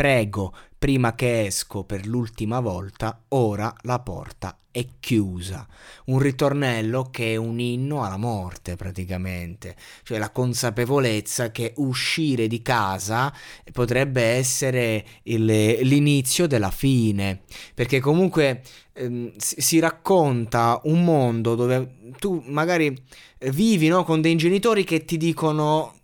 Prego, prima che esco per l'ultima volta, ora la porta è chiusa. Un ritornello che è un inno alla morte praticamente, cioè la consapevolezza che uscire di casa potrebbe essere il, l'inizio della fine, perché comunque ehm, si, racconta un mondo dove tu magari vivi no, con dei genitori che ti dicono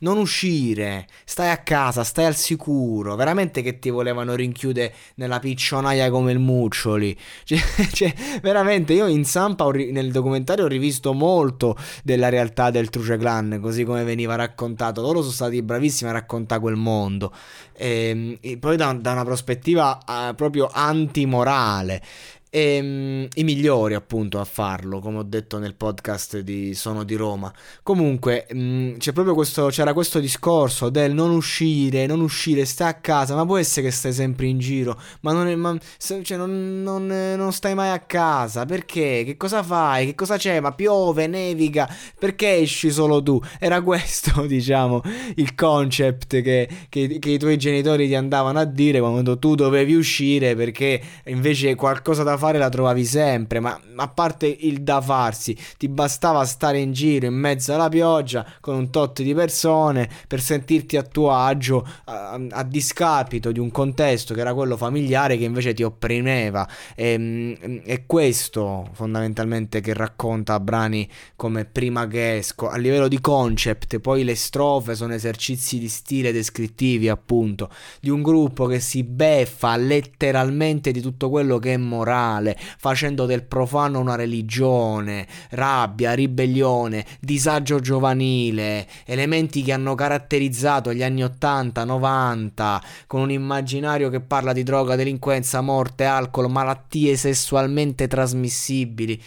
non uscire, stai a casa, stai al sicuro. Veramente che ti volevano rinchiudere nella piccionaia come il Muccioli. Cioè, cioè veramente io in Sampa ri- nel documentario ho rivisto molto della realtà del Truce Clan, così come veniva raccontato. Loro sono stati bravissimi a raccontare quel mondo. E, ehm, e poi da, da, una prospettiva uh, proprio antimorale. E, um, I migliori appunto a farlo, come ho detto nel podcast di Sono di Roma. Comunque um, c'è proprio questo, c'era questo discorso del non uscire, non uscire, stai a casa, ma può essere che stai sempre in giro, ma non, è, ma, cioè, non, non, non, stai mai a casa, perché? Che cosa fai? Che cosa c'è? Ma piove, nevica, perché esci solo tu? Era questo, diciamo, il concept che, che, che i tuoi genitori ti andavano a dire quando tu dovevi uscire perché invece qualcosa da fare la trovavi sempre, ma a parte il da farsi, ti bastava stare in giro in mezzo alla pioggia con un tot di persone per sentirti a tuo agio a, a discapito di un contesto che era quello familiare che invece ti opprimeva. E, è questo fondamentalmente che racconta brani come Prima che esco, a livello di concept, poi le strofe sono esercizi di stile descrittivi appunto di un gruppo che si beffa letteralmente di tutto quello che è morale male, facendo del profano una religione, rabbia, ribellione, disagio giovanile, elementi che hanno caratterizzato gli anni 80-90, con un immaginario che parla di droga, delinquenza, morte, alcol, malattie sessualmente trasmissibili.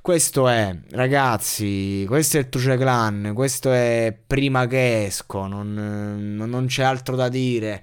Questo è, ragazzi, questo è il Truce Clan, questo è prima che esco, non, non c'è altro da dire.